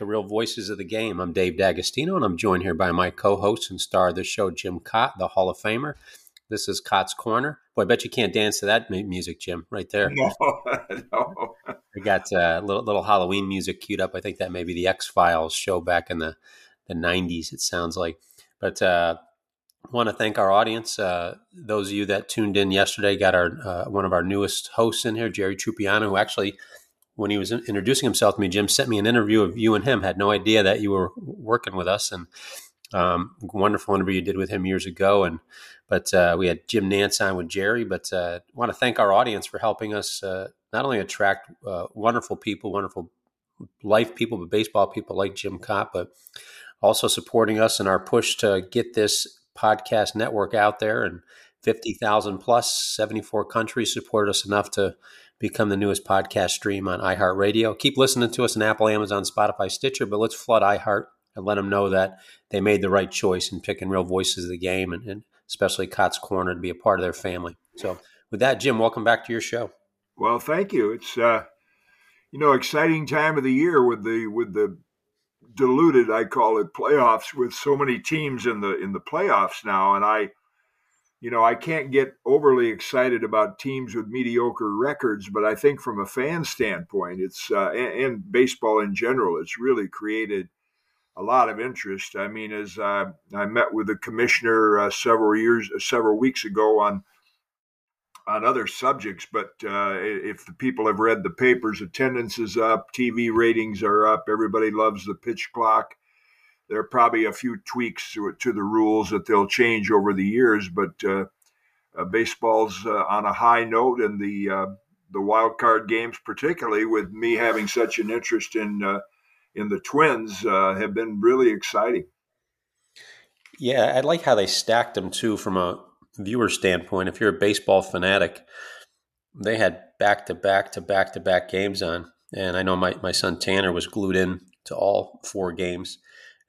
to Real Voices of the Game. I'm Dave D'Agostino, and I'm joined here by my co-host and star of the show, Jim Kaat, the Hall of Famer. This is Kaat's Korner. Boy, I bet you can't dance to that music, Jim, right there. No, no. We got a uh, little, little Halloween music queued up. I think that may be the X Files show back in the, the 90s, it sounds like. But uh, want to thank our audience. Uh, those of you that tuned in yesterday got our uh, one of our newest hosts in here, Jerry Trupiano, who actually – when he was introducing himself to me, Jim sent me an interview of you and him. Had no idea that you were working with us, and um, wonderful interview you did with him years ago. And but uh, we had Jim Nantz on with Jerry. But uh, want to thank our audience for helping us uh, not only attract uh, wonderful people, wonderful life people, but baseball people like Jim Kaat, but also supporting us in our push to get this podcast network out there and 50,000 plus 74 countries supported us enough to become the newest podcast stream on iHeartRadio. Keep listening to us on Apple, Amazon, Spotify, Stitcher, but let's flood iHeart and let them know that they made the right choice in picking real voices of the game and, and especially Kaat's Korner to be a part of their family. So, with that, Jim, welcome back to your show. Well, thank you. It's uh, you know exciting time of the year with the with the diluted, I call it playoffs, with so many teams in the in the playoffs now, and I you know, I can't get overly excited about teams with mediocre records, but I think from a fan standpoint, it's uh, and, and, baseball in general, it's really created a lot of interest. I mean, as uh, I met with the commissioner uh, several years, several weeks ago on on other subjects, but uh, if the people have read the papers, attendance is up, TV ratings are up, everybody loves the pitch clock there are probably a few tweaks to, to the rules that they'll change over the years, but uh, uh, baseball's uh, on a high note, and the uh, the wild card games, particularly with me having such an interest in uh, in the Twins, uh, have been really exciting. Yeah, I like how they stacked them too from a viewer standpoint. If you're a baseball fanatic, they had back to back to back to back games on, and I know my my son Tanner was glued in to all four games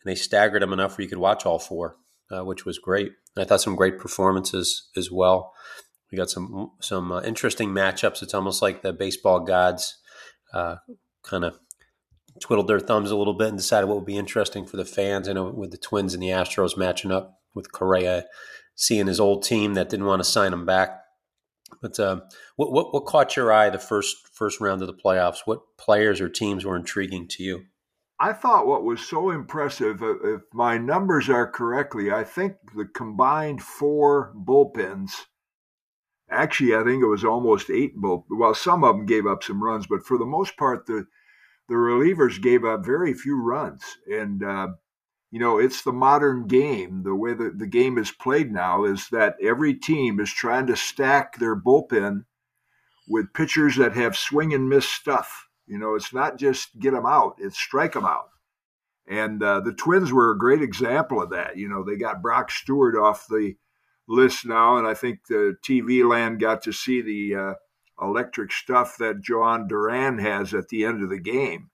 and they staggered them enough where you could watch all four, uh, which was great. And I thought some great performances as well. We got some some uh, interesting matchups. It's almost like the baseball gods uh, kind of twiddled their thumbs a little bit and decided what would be interesting for the fans. I know with the Twins and the Astros matching up with Correa, seeing his old team that didn't want to sign him back. But uh, what, what what caught your eye the first first round of the playoffs? What players or teams were intriguing to you? I thought what was so impressive, uh, if my numbers are correctly, I think the combined four bullpens. Actually, I think it was almost eight bull. Well, some of them gave up some runs, but for the most part, the the relievers gave up very few runs. And uh, you know, it's the modern game. The way that the game is played now is that every team is trying to stack their bullpen with pitchers that have swing and miss stuff you know, it's not just get them out; it's strike them out. And uh, the Twins were a great example of that. You know, they got Brock Stewart off the list now, and I think the TV land got to see the uh, electric stuff that Jhoan Duran has at the end of the game.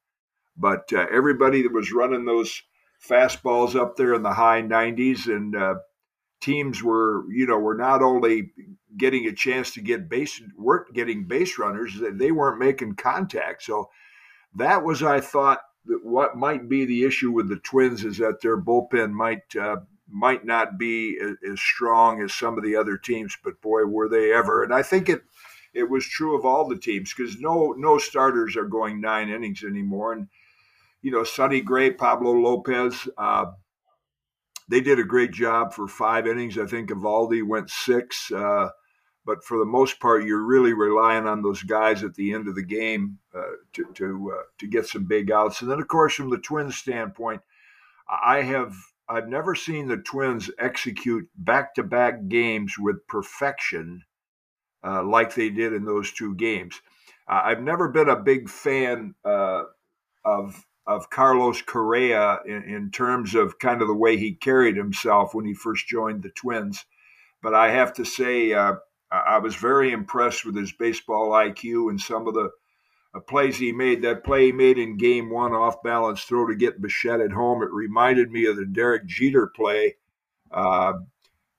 But uh, everybody that was running those fastballs up there in the high 90s, and uh, teams were, you know, were not only getting a chance to get base weren't getting base runners they weren't making contact. So that was i thought that what might be the issue with the twins is that their bullpen might uh, might not be as, strong as some of the other teams but boy were they ever. And i think it it was true of all the teams because no no starters are going nine innings anymore. And you know sonny gray pablo lopez uh, they did a great job for five innings. I think Eovaldi went six. Uh, but for the most part, you're really relying on those guys at the end of the game uh, to to uh, to get some big outs. And then, of course, from the Twins' standpoint, I have I've never seen the Twins execute back-to-back games with perfection uh, like they did in those two games. I've never been a big fan uh, of of Carlos Correa in, in, terms of kind of the way he carried himself when he first joined the Twins. But I have to say, uh, I was very impressed with his baseball IQ and some of the uh, plays he made. That play he made in game one off balance throw to get Bichette at home, it reminded me of the Derek Jeter play, uh,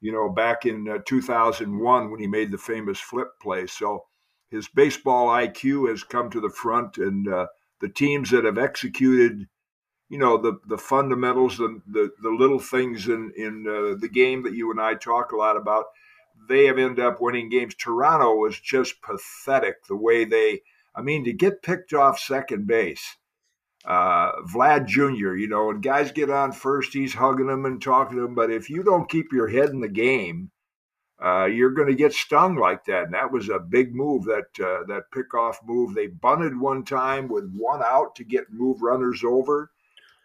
you know, back in uh, 2001 when he made the famous flip play. So his baseball IQ has come to the front, and uh, the teams that have executed you know the the fundamentals the the, the little things in in uh, the game that you and I talk a lot about they have ended up winning games Toronto was just pathetic the way they I mean, to get picked off second base, uh, Vlad Jr., you know, and guys get on first, he's hugging them and talking to them. But if you don't keep your head in the game, uh, you're going to get stung like that. And that was a big move, that uh, that pickoff move. They bunted one time with one out to get move runners over.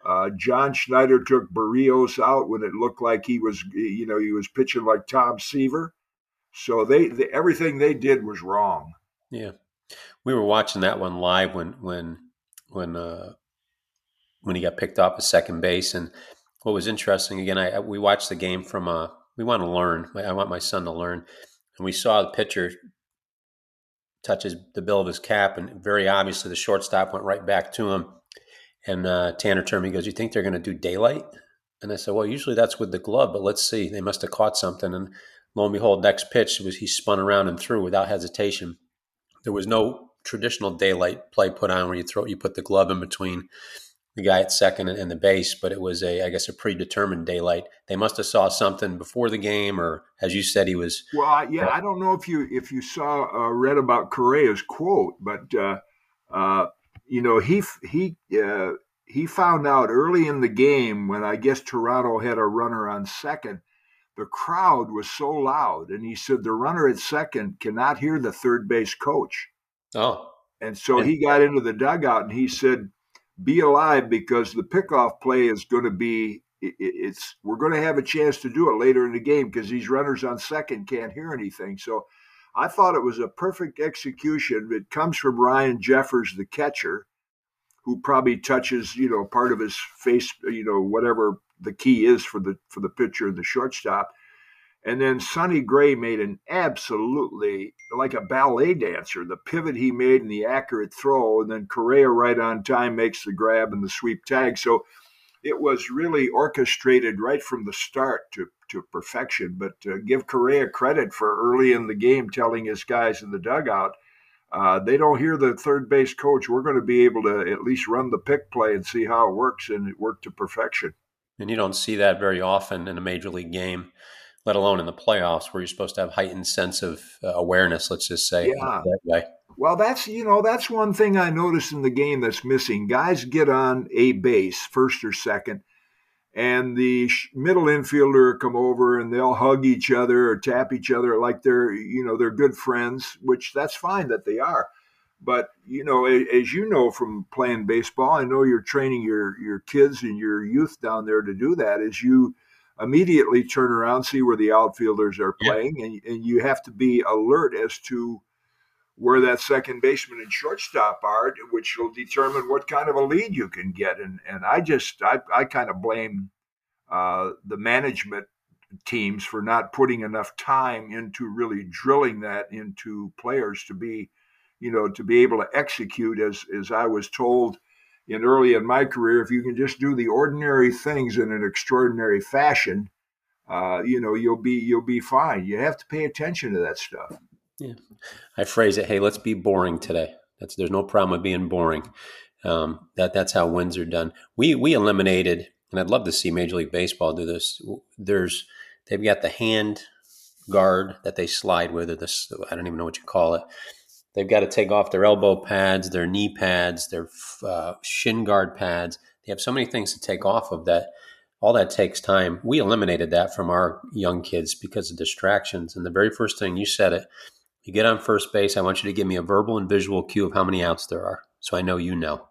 Uh, John Schneider took Berríos out when it looked like he was, you know, he was pitching like Tom Seaver. So they, they everything they did was wrong. Yeah we were watching that one live when when when uh, when he got picked off at second base. And what was interesting again, I we watched the game from uh, we want to learn. I want my son to learn, and we saw the pitcher touches the bill of his cap, and very obviously the shortstop went right back to him. And uh, Tanner turned me, goes, "You think they're going to do daylight?" And I said, "Well, usually that's with the glove, but let's see. They must have caught something." And lo and behold, next pitch was he spun around and threw without hesitation. There was no traditional daylight play put on where you throw you put the glove in between the guy at second and the base, but it was a I guess a predetermined daylight. They must have saw something before the game, or as you said, he was. Well, yeah, uh, I don't know if you if you saw uh, read about Correa's quote, but uh, uh, you know he he uh, he found out early in the game when I guess Toronto had a runner on second. The crowd was so loud, and he said the runner at second cannot hear the third base coach. Oh. And so he got into the dugout and he said, "Be alive because the pickoff play is going to be it's we're going to have a chance to do it later in the game because these runners on second can't hear anything." So I thought it was a perfect execution. It comes from Ryan Jeffers, the catcher, who probably touches, you know, part of his face, you know, whatever the key is for the for the pitcher and the shortstop. And then Sonny Gray made an absolutely like a ballet dancer. The pivot he made and the accurate throw, and then Correa right on time makes the grab and the sweep tag. So it was really orchestrated right from the start to, to perfection. But uh, give Correa credit for early in the game telling his guys in the dugout, uh, they don't hear the third base coach. We're going to be able to at least run the pick play and see how it works, and it worked to perfection. And you don't see that very often in a major league game let alone in the playoffs where you're supposed to have heightened sense of uh, awareness. Let's just say yeah. that way. Well, that's you know that's one thing I noticed in the game that's missing. Guys get on a base, first or second, and the middle infielder come over and they'll hug each other or tap each other like they're you know they're good friends, which that's fine that they are. But you know, as you know from playing baseball, I know you're training your your kids and your youth down there to do that. Is you immediately turn around, see where the outfielders are playing, and, and you have to be alert as to where that second baseman and shortstop are, which will determine what kind of a lead you can get. And and I just I, I kind of blame uh, the management teams for not putting enough time into really drilling that into players to be, you know, to be able to execute as as I was told in early in my career, if you can just do the ordinary things in an extraordinary fashion, uh, you know, you'll be you'll be fine. You have to pay attention to that stuff. Yeah, I phrase it, "Hey, let's be boring today." That's there's no problem with being boring. Um, that that's how wins are done. We we eliminated, and I'd love to see Major League Baseball do this. There's they've got the hand guard that they slide with, or this I don't even know what you call it They've got to take off their elbow pads, their knee pads, their uh, shin guard pads. They have so many things to take off of that. All that takes time. We eliminated that from our young kids because of distractions. And the very first thing you said it, you get on first base. I want you to give me a verbal and visual cue of how many outs there are, so I know you know.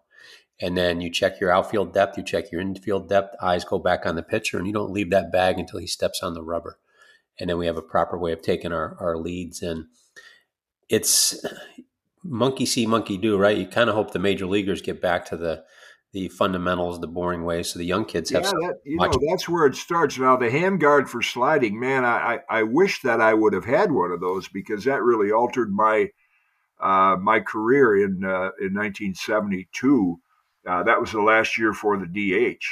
And then you check your outfield depth, you check your infield depth. Eyes go back on the pitcher, and you don't leave that bag until he steps on the rubber. And then we have a proper way of taking our, our leads and it's monkey see, monkey do, right? You kind of hope the major leaguers get back to the the fundamentals the boring way so the young kids have yeah, that, you know that's where it starts. Now the hand guard for sliding man I, I, I wish that i would have had one of those because that really altered my uh, my career in uh, in 1972 uh, that was the last year for the dh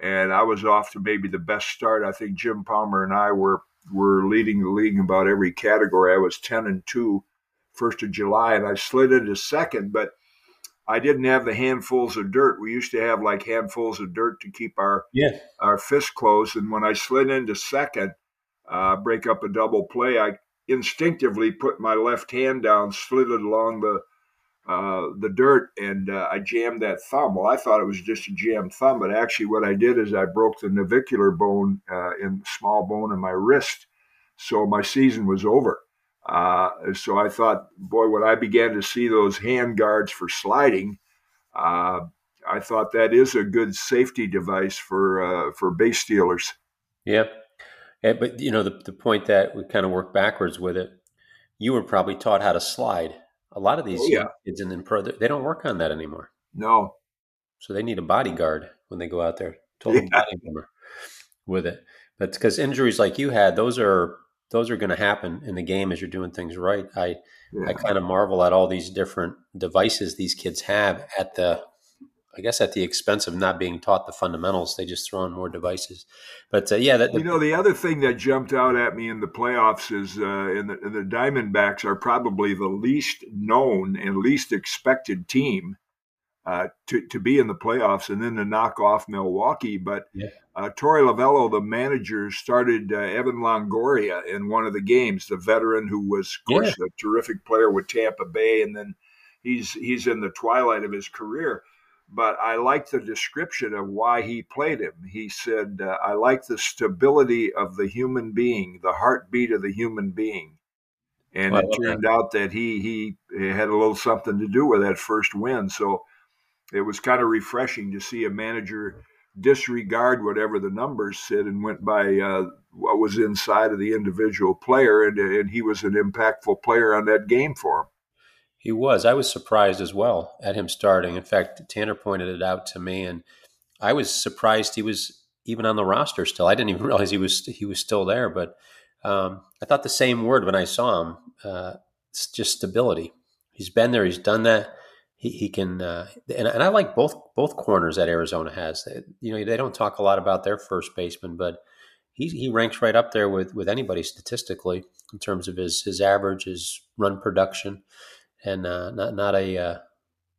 and i was off to maybe the best start. I think jim palmer and i were were leading the league in about every category. I was 10 and 2 first of july and i slid into second but I didn't have the handfuls of dirt. We used to have like handfuls of dirt to keep our yeah. our fist closed. And when I slid into second, uh, break up a double play, I instinctively put my left hand down, slid it along the uh, the dirt, and uh, I jammed that thumb. Well, I thought it was just a jammed thumb, but actually, what I did is I broke the navicular bone uh, in small bone in my wrist, so my season was over. Uh, so I thought, boy, when I began to see those hand guards for sliding, uh, I thought that is a good safety device for uh, for base stealers. Yep. Yeah, but you know the the point that we kind of work backwards with it. You were probably taught how to slide. A lot of these oh, yeah. kids in pro, they don't work on that anymore. No. So they need a bodyguard when they go out there. Total yeah. with it. But because injuries like you had, those are those are going to happen in the game as you're doing things right. I yeah. I kind of marvel at all these different devices these kids have at the I guess at the expense of not being taught the fundamentals, they just throw in more devices. But uh, yeah, that, the, you know, the other thing that jumped out at me in the playoffs is uh, in, the, in the Diamondbacks are probably the least known and least expected team uh, to to be in the playoffs, and then to knock off Milwaukee. But yeah. uh, Torey Lovullo, the manager, started uh, Evan Longoria in one of the games. The veteran who was, of course, yeah. a terrific player with Tampa Bay, and then he's he's in the twilight of his career. But I like the description of why he played him. He said, uh, "I like the stability of the human being, the heartbeat of the human being." And well, it turned that. out that he he had a little something to do with that first win. So it was kind of refreshing to see a manager disregard whatever the numbers said and went by uh, what was inside of the individual player, and, and he was an impactful player on that game for him. He was. I was surprised as well at him starting. In fact, Tanner pointed it out to me, and I was surprised he was even on the roster still. I didn't even realize he was he was still there. But um, I thought the same word when I saw him. Uh, it's just stability. He's been there. He's done that he, he can uh, and, and I like both both corners that Arizona has. You know, they don't talk a lot about their first baseman, but he he ranks right up there with with anybody statistically in terms of his his average, his run production, and uh, not not a uh,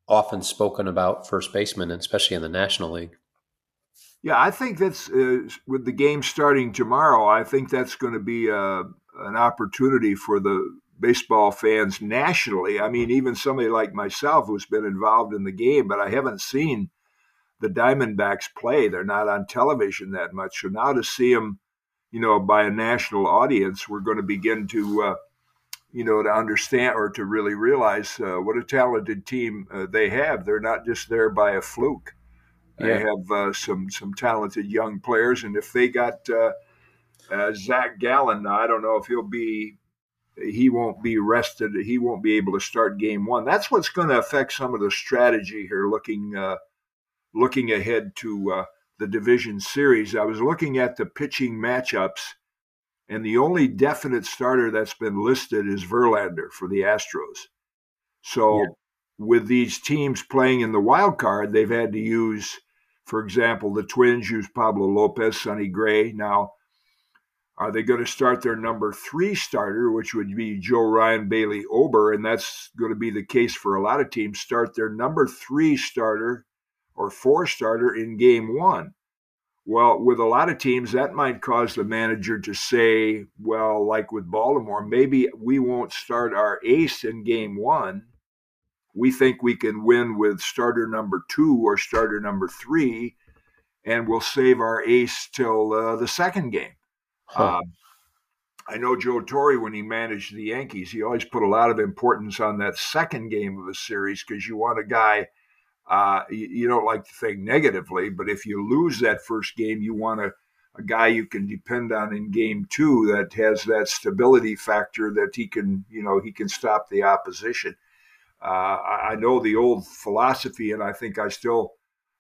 often spoken about first baseman, especially in the National League. Yeah, I think that's uh, with the game starting tomorrow. I think that's going to be uh, an opportunity for the baseball fans nationally. I mean, even somebody like myself who's been involved in the game, but I haven't seen the Diamondbacks play. They're not on television that much. So now to see them, you know, by a national audience, we're going to begin to, uh, you know, to understand or to really realize uh, what a talented team uh, they have. They're not just there by a fluke. Yeah. They have uh, some some talented young players, and if they got uh, uh, Zach Gallen, I don't know if he'll be he won't be rested. He won't be able to start game one. That's what's going to affect some of the strategy here. Looking uh, looking ahead to uh, the division series, I was looking at the pitching matchups, and the only definite starter that's been listed is Verlander for the Astros. So, yeah. with these teams playing in the wild card, they've had to use, for example, the Twins use Pablo Lopez, Sonny Gray. Now are they going to start their number three starter, which would be Joe Ryan Bailey Ober? And that's going to be the case for a lot of teams. Start their number three starter or four starter in game one. Well, with a lot of teams, that might cause the manager to say, well, like with Baltimore, maybe we won't start our ace in game one. We think we can win with starter number two or starter number three, and we'll save our ace till uh, the second game. Huh. Um, I know Joe Torre, when he managed the Yankees, he always put a lot of importance on that second game of a series because you want a guy. Uh, you, you, don't like to think negatively, but if you lose that first game, you want a, a guy you can depend on in game two that has that stability factor that he can, you know, he can stop the opposition. Uh, I, I know the old philosophy, and I think I still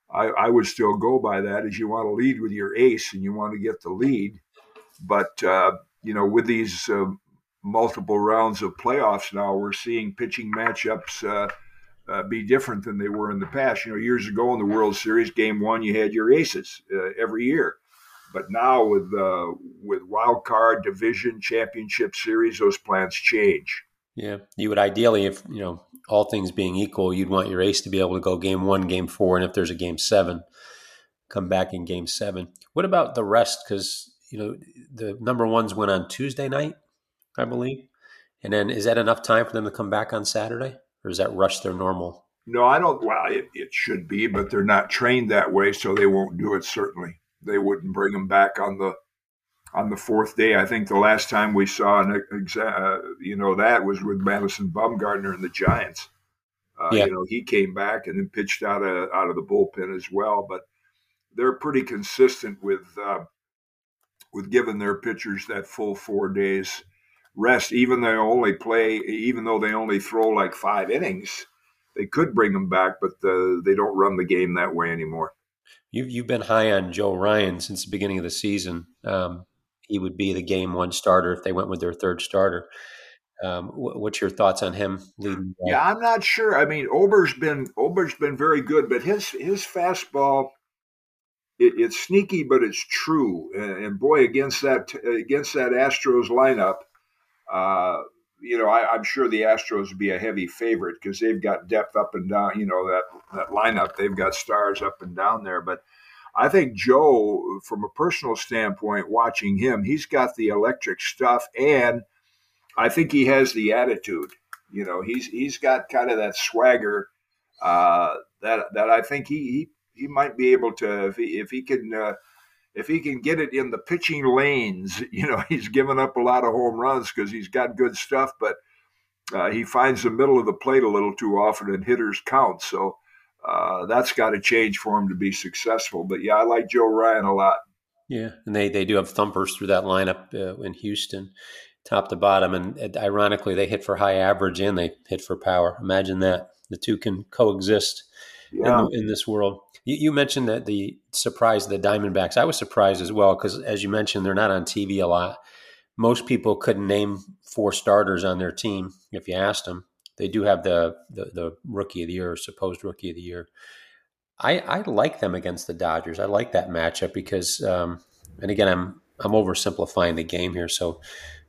I, I would still go by that: is you want to lead with your ace and you want to get the lead. But, uh, you know, with these uh, multiple rounds of playoffs now, we're seeing pitching matchups uh, uh, be different than they were in the past. You know, years ago in the World Series, game one, you had your aces uh, every year. But now with with wild card, division, championship series, those plans change. Yeah, you would ideally, if you know all things being equal, you'd want your ace to be able to go game one, game four, and if there's a game seven, come back in game seven. What about the rest? Because you know the number ones went on Tuesday night, I believe, and then is that enough time for them to come back on Saturday, or is that rush their normal? No, I don't. Well, it, it should be, but they're not trained that way, so they won't do it. Certainly, they wouldn't bring them back on the on the fourth day. I think the last time we saw an exa- uh, you know that was with Madison Bumgarner and the Giants. Uh, yeah. You know, he came back and then pitched out of out of the bullpen as well. But they're pretty consistent with uh, with giving their pitchers that full four days rest. Even they only play, even though they only throw like five innings, they could bring them back, but the, they don't run the game that way anymore. You've you've been high on Joe Ryan since the beginning of the season. Um, he would be the game one starter if they went with their third starter. Um, what's your thoughts on him leading? Yeah, I'm not sure. I mean, Ober's been Ober's been very good, but his his fastball it, it's sneaky, but it's true. And, and, boy, against that against that Astros lineup, uh, you know, I, am sure the Astros would be a heavy favorite because they've got depth up and down. You know that that lineup, they've got stars up and down there, but I think Joe, from a personal standpoint, watching him, he's got the electric stuff, and I think he has the attitude. You know, he's he's got kind of that swagger uh, that that I think he he, he might be able to if he if he can. Uh, if he can get it in the pitching lanes, you know, he's given up a lot of home runs because he's got good stuff, but uh, he finds the middle of the plate a little too often and hitters count. So uh, that's got to change for him to be successful. But yeah, I like Joe Ryan a lot. Yeah, and they they do have thumpers through that lineup uh, in Houston, top to bottom, and ironically, they hit for high average and they hit for power. Imagine that the two can coexist yeah. in, the, in, this world. You, you, mentioned that the surprise the Diamondbacks. I was surprised as well because, as you mentioned, they're not on TV a lot. Most people couldn't name four starters on their team if you asked them they do have the, the, the rookie of the year, supposed rookie of the year. I, I like them against the Dodgers. I like that matchup because, um, and again, I'm I'm oversimplifying the game here, so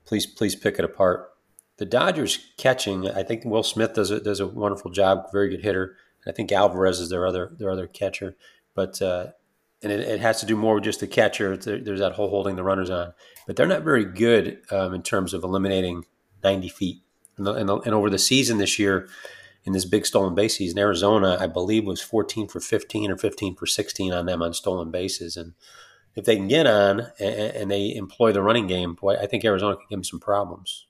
please please pick it apart. The Dodgers catching, I think Will Smith does a, does a wonderful job, very good hitter. I think Alvarez is their other their other catcher, but uh, and it, it, has to do more with just the catcher. There's that whole holding the runners on, but they're not very good um, in terms of eliminating 90 feet and, the, and, the, and over the season this year, in this big stolen base season, Arizona, I believe, was 14 for 15 or 15 for 16 on them on stolen bases. And if they can get on and, and they employ the running game, boy, I think Arizona can give them some problems.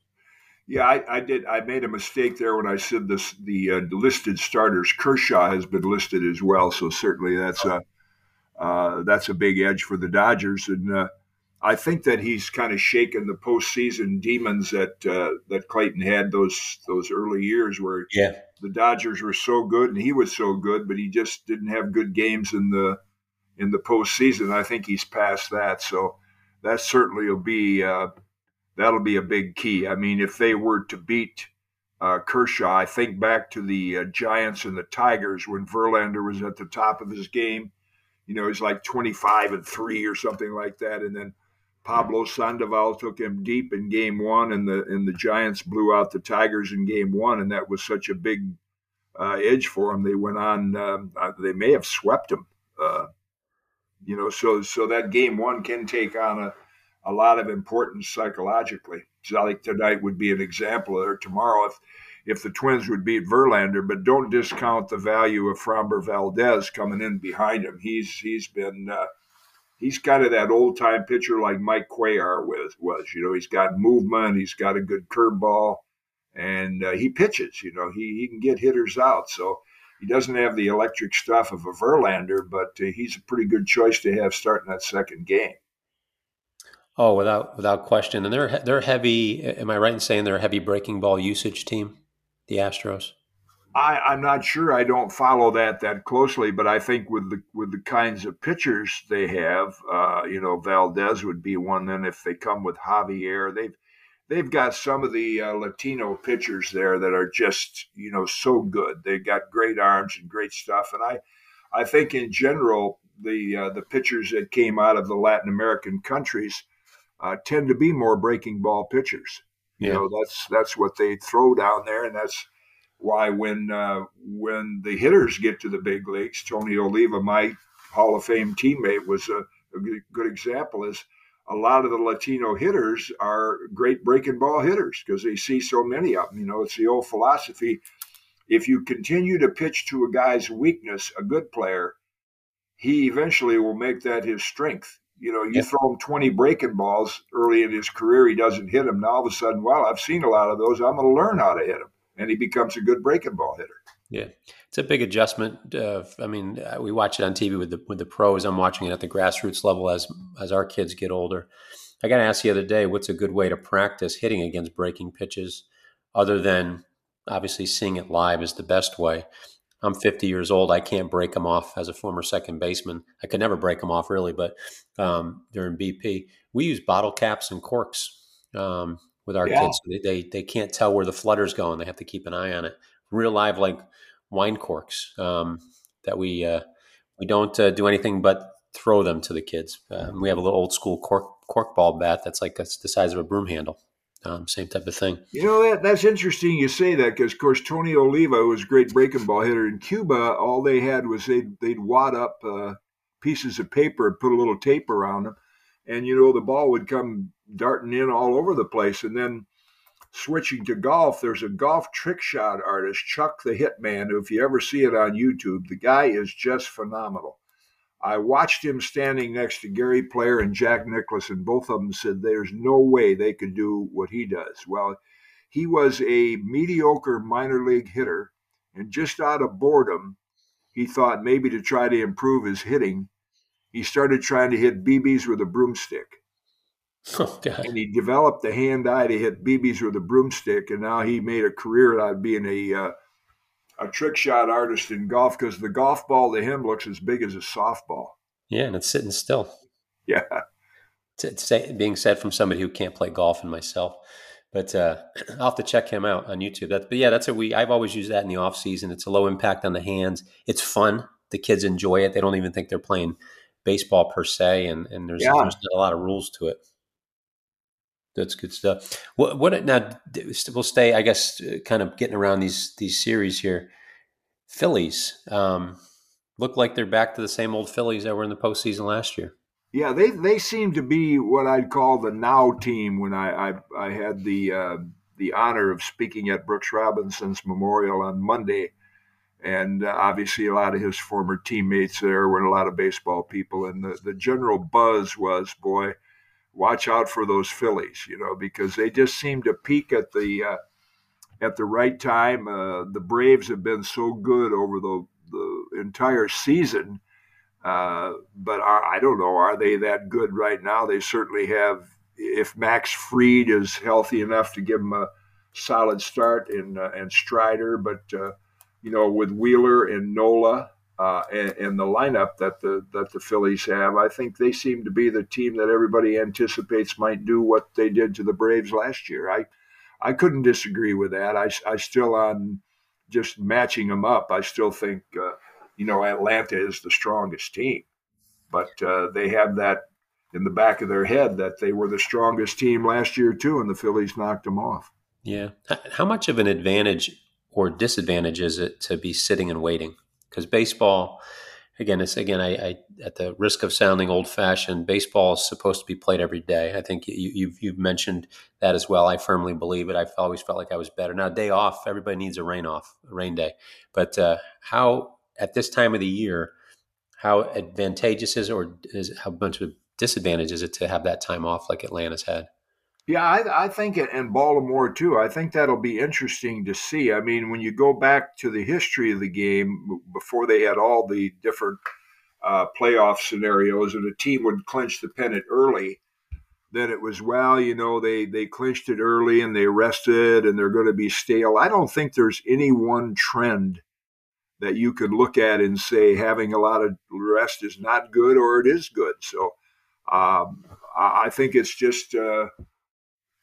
Yeah, I, I, did. I made a mistake there when I said this. The uh, listed starters, Kershaw has been listed as well, so certainly that's a uh, that's a big edge for the Dodgers. And uh, I think that he's kind of shaken the postseason demons that uh, that Clayton had those those early years where yeah. the Dodgers were so good and he was so good, but he just didn't have good games in the in the postseason. I think he's past that, so that certainly will be uh, that'll be a big key. I mean, if they were to beat uh, Kershaw, I think back to the uh, Giants and the Tigers when Verlander was at the top of his game. You know, he's like twenty five and three or something like that, and then Pablo Sandoval took him deep in game one, and the and the Giants blew out the Tigers in game one, and that was such a big uh, edge for them. They went on; um, uh, they may have swept them. Uh, you know, so so that game one can take on a, a lot of importance psychologically. So like tonight would be an example, or tomorrow if if the Twins would beat Verlander, but don't discount the value of Framber Valdez coming in behind him. He's he's been uh, he's kind of that old time pitcher like Mike Cuellar was. Was you know he's got movement, he's got a good curveball, and uh, he pitches. You know he he can get hitters out. So he doesn't have the electric stuff of a Verlander, but uh, he's a pretty good choice to have starting that second game. Oh, without without question, and they're they're heavy. Am I right in saying they're a heavy breaking ball usage team, the Astros? I, I'm not sure. I don't follow that that closely, but I think with the with the kinds of pitchers they have, uh, you know, Valdez would be one. Then if they come with Javier, they've they've got some of the uh, Latino pitchers there that are just you know so good. They've got great arms and great stuff, and I I think in general the uh, the pitchers that came out of the Latin American countries uh, tend to be more breaking ball pitchers. You yeah. know, that's that's what they throw down there, and that's why when uh, when the hitters get to the big leagues, Tony Oliva, my Hall of Fame teammate, was a, a good example. Is a lot of the Latino hitters are great breaking ball hitters because they see so many of them. You know, it's the old philosophy: if you continue to pitch to a guy's weakness, a good player, he eventually will make that his strength. You know, you yeah. throw him 20 breaking balls early in his career, he doesn't hit them. Now all of a sudden, well, I've seen a lot of those. I'm going to learn how to hit them and he becomes a good breaking ball hitter. Yeah, it's a big adjustment. Uh, I mean, uh, we watch it on TV with the with the pros. I'm watching it at the grassroots level as as our kids get older. I got to ask the other day, what's a good way to practice hitting against breaking pitches, other than obviously seeing it live is the best way. I'm 50 years old. I can't break them off as a former second baseman. I could never break them off really, but um, during BP, we use bottle caps and corks. Um, with our yeah. kids. They, they, they can't tell where the flutter's going. They have to keep an eye on it. Real live like wine corks um, that we uh, we don't uh, do anything but throw them to the kids. Um, we have a little old school cork cork ball bat that's like that's the size of a broom handle. Um, same type of thing. You know that that's interesting. You say that because, of course, Tony Oliva was a great breaking ball hitter in Cuba. All they had was they'd they'd wad up uh, pieces of paper and put a little tape around them, and you know the ball would come darting in all over the place. And then switching to golf, there's a golf trick shot artist, Chuck the Hitman, who, if you ever see it on YouTube, the guy is just phenomenal. I watched him standing next to Gary Player and Jack Nicklaus, and both of them said there's no way they could do what he does. Well, he was a mediocre minor league hitter, and just out of boredom, he thought maybe to try to improve his hitting, he started trying to hit BBs with a broomstick. Oh, and he developed the hand eye to hit BBs with a broomstick, and now he made a career out of being a uh, a trick shot artist in golf because the golf ball to him looks as big as a softball. Yeah, and it's sitting still. Yeah, it's, it's being said from somebody who can't play golf and myself. But uh, I'll have to check him out on YouTube. But yeah, that's a we. I've always used that in the off season. It's a low impact on the hands. It's fun. The kids enjoy it. They don't even think they're playing baseball per se, and and there's, yeah. there's not a lot of rules to it. That's good stuff. What what now? We'll stay, I guess, uh, kind of getting around these these series here. Phillies um, look like they're back to the same old Phillies that were in the postseason last year. Yeah, they they seem to be what I'd call the now team. When I I, I had the uh, the honor of speaking at Brooks Robinson's memorial on Monday, and uh, obviously a lot of his former teammates there were a lot of baseball people, and the the general buzz was, boy watch out for those Phillies, you know, because they just seem to peak at the uh, at the right time. Uh, the Braves have been so good over the the entire season, uh, but are, I don't know, are they that good right now? They certainly have. If Max Fried is healthy enough to give them a solid start, and uh, and Strider, but uh, you know, with Wheeler and Nola uh, and, and, the lineup that the that the Phillies have, I think they seem to be the team that everybody anticipates might do what they did to the Braves last year. I I couldn't disagree with that. I, I still on just matching them up. I still think uh, you know Atlanta is the strongest team, but uh, they have that in the back of their head that they were the strongest team last year too, and the Phillies knocked them off. Yeah, how much of an advantage or disadvantage is it to be sitting and waiting? Because baseball again it's again I, I, at the risk of sounding old fashioned baseball is supposed to be played every day. I think you, have you've, you've mentioned that as well. I firmly believe it. I've always felt like i was better. Now day off everybody needs a rain off a rain day. But uh, how at this time of the year how advantageous is or is how much of a disadvantage is it to have that time off like atlanta's had yeah, I, I think it, and Baltimore too. I think that'll be interesting to see. I mean, when you go back to the history of the game before they had all the different uh, playoff scenarios, and a team would clinch the pennant early, then it was well, you know, they they clinched it early and they rested and they're going to be stale. I don't think there's any one trend that you could look at and say having a lot of rest is not good or it is good. So um, I think it's just. Uh,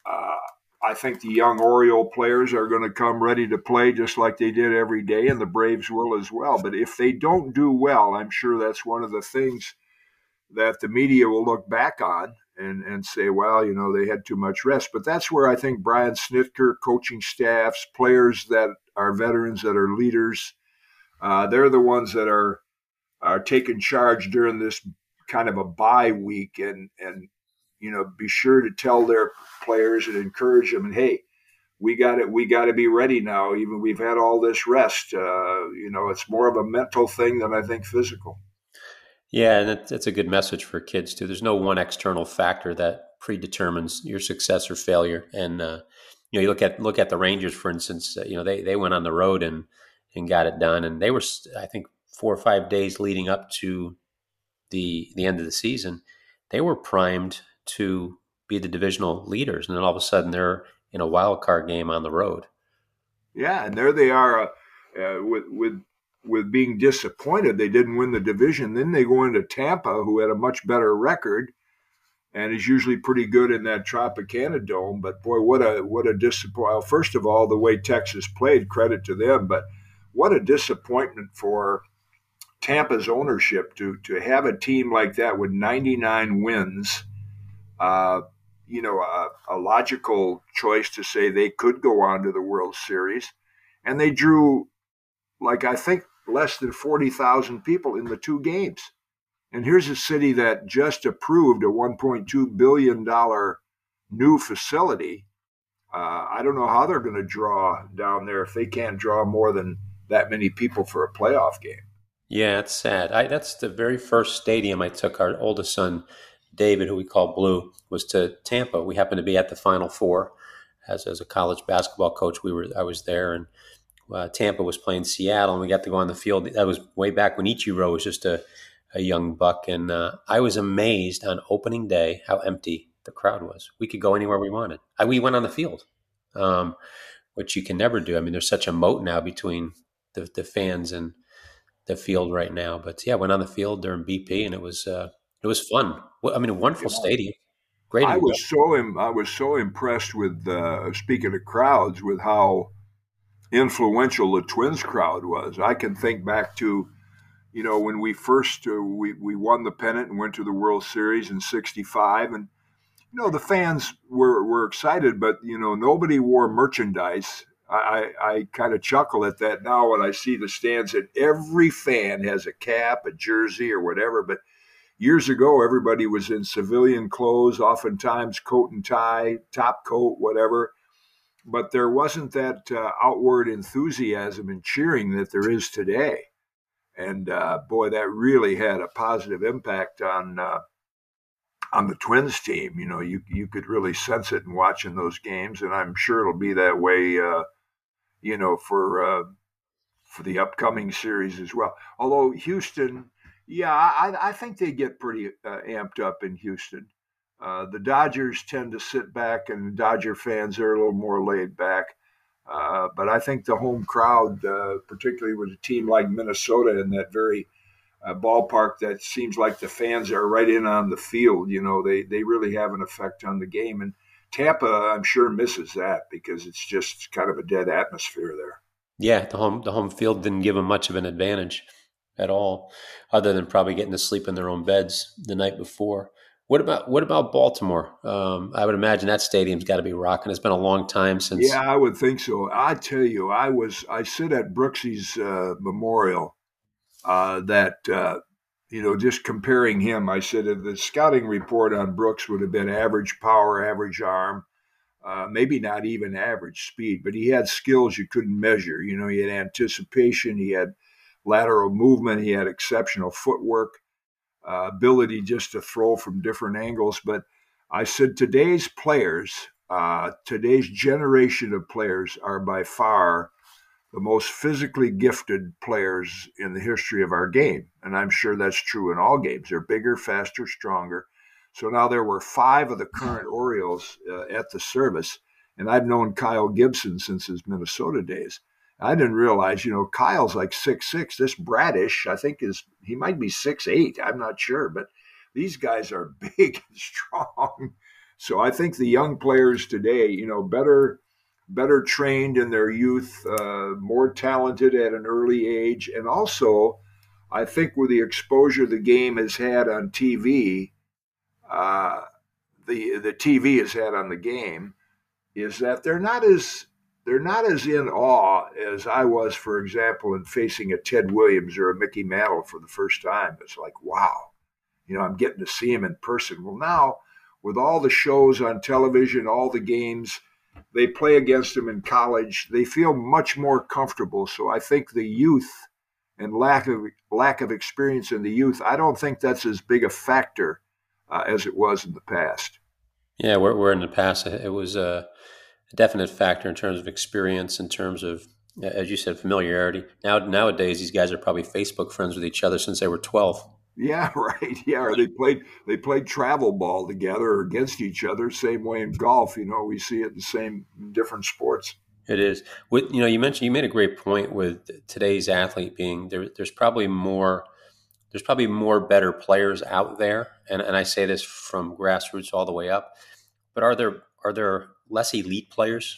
uh, I think the young Oriole players are going to come ready to play just like they did every day, and the Braves will as well. But if they don't do well, I'm sure that's one of the things that the media will look back on and, and say, well, you know, they had too much rest. But that's where I think Brian Snitker, coaching staffs, players that are veterans, that are leaders, uh, they're the ones that are are taking charge during this kind of a bye week and and you know be sure to tell their players and encourage them and hey we got it we got to be ready now even we've had all this rest uh, you know it's more of a mental thing than i think physical. Yeah and that's a good message for kids too. There's no one external factor that predetermines your success or failure and uh, you know you look at look at the rangers for instance uh, you know they they went on the road and and got it done and they were i think four or five days leading up to the the end of the season they were primed to be the divisional leaders, and then all of a sudden they're in a wild card game on the road. Yeah, and there they are uh, uh, with with with being disappointed they didn't win the division. Then they go into Tampa, who had a much better record and is usually pretty good in that Tropicana Dome. But boy, what a what a disappointment! Well, first of all, the way Texas played, credit to them, but what a disappointment for Tampa's ownership to to have a team like that with 99 wins uh, you know, a, a, logical choice to say they could go on to the World Series. And they drew, like, I think less than 40,000 people in the two games. And here's a city that just approved a $1.2 billion new facility. Uh, I don't know how they're going to draw down there if they can't draw more than that many people for a playoff game. Yeah, it's sad. I, that's the very first stadium I took our oldest son David, who we call Blue, was to Tampa. We happened to be at the Final Four as, as a college basketball coach. We were I was there, and uh, Tampa was playing Seattle, and we got to go on the field. That was way back when Ichiro was just a, a young buck, and uh, I was amazed on opening day how empty the crowd was. We could go anywhere we wanted. I, we went on the field, um, which you can never do. I mean, there's such a moat now between the, the fans and the field right now. But yeah, went on the field during BP, and it was. Uh, it was fun. I mean, a wonderful stadium. Great. I was so I was so impressed with uh, speaking of crowds with how influential the Twins crowd was. I can think back to, you know, when we first uh, we we won the pennant and went to the World Series in '65, and you know the fans were were excited, but you know nobody wore merchandise. I, I, I kind of chuckle at that now when I see the stands and every fan has a cap, a jersey, or whatever, but years ago, everybody was in civilian clothes, oftentimes coat and tie, top coat, whatever. But there wasn't that uh, outward enthusiasm and cheering that there is today. And uh, boy, that really had a positive impact on uh, on the Twins team. You know, you you could really sense it in watching those games, and I'm sure it'll be that way. Uh, you know, for uh, for the upcoming series as well. Although Houston yeah, I, I think they get pretty uh, amped up in Houston. Uh, the Dodgers tend to sit back, and Dodger fans are a little more laid back. Uh, but I think the home crowd, uh, particularly with a team like Minnesota in that very uh, ballpark, that seems like the fans are right in on the field. You know, they they really have an effect on the game. And Tampa, I'm sure, misses that because it's just kind of a dead atmosphere there. Yeah, the home the home field didn't give them much of an advantage at all, other than probably getting to sleep in their own beds the night before. What about what about Baltimore? Um, I would imagine that stadium's got to be rocking. It's been a long time since. Yeah, I would think so. I tell you, I was I sit at Brooksy's uh, memorial. Uh, that uh, you know, just comparing him, I said the scouting report on Brooks would have been average power, average arm, uh, maybe not even average speed, but he had skills you couldn't measure. You know, he had anticipation, he had lateral movement. He had exceptional footwork, uh, ability just to throw from different angles. But I said today's players, uh, today's generation of players are by far the most physically gifted players in the history of our game. And I'm sure that's true in all games. They're bigger, faster, stronger. So now there were five of the current Orioles uh, at the service, and I've known Kyle Gibson since his Minnesota days. I didn't realize, you know, Kyle's like six six. This Bradish, I think, is he might be six eight. I'm not sure, but these guys are big and strong. So I think the young players today, you know, better better trained in their youth, uh, more talented at an early age, and also, I think with the exposure the game has had on TV, uh, the the TV has had on the game, is that they're not as they're not as in awe as I was, for example, in facing a Ted Williams or a Mickey Mantle for the first time. It's like, wow, you know, I'm getting to see him in person. Well, now with all the shows on television, all the games they play against him in college, they feel much more comfortable. So I think the youth and lack of lack of experience in the youth, I don't think that's as big a factor uh, as it was in the past. Yeah, where, where in the past it was a definite factor in terms of experience, in terms of, as you said, familiarity. Now nowadays, these guys are probably Facebook friends with each other since they were twelve. Yeah, right. Yeah, or they played they played travel ball together or against each other. Same way in golf. You know, we see it the same in different sports. It is. With you know, you mentioned you made a great point with today's athlete being there. There's probably more. There's probably more better players out there, and, and I say this from grassroots all the way up. But are there are there less elite players?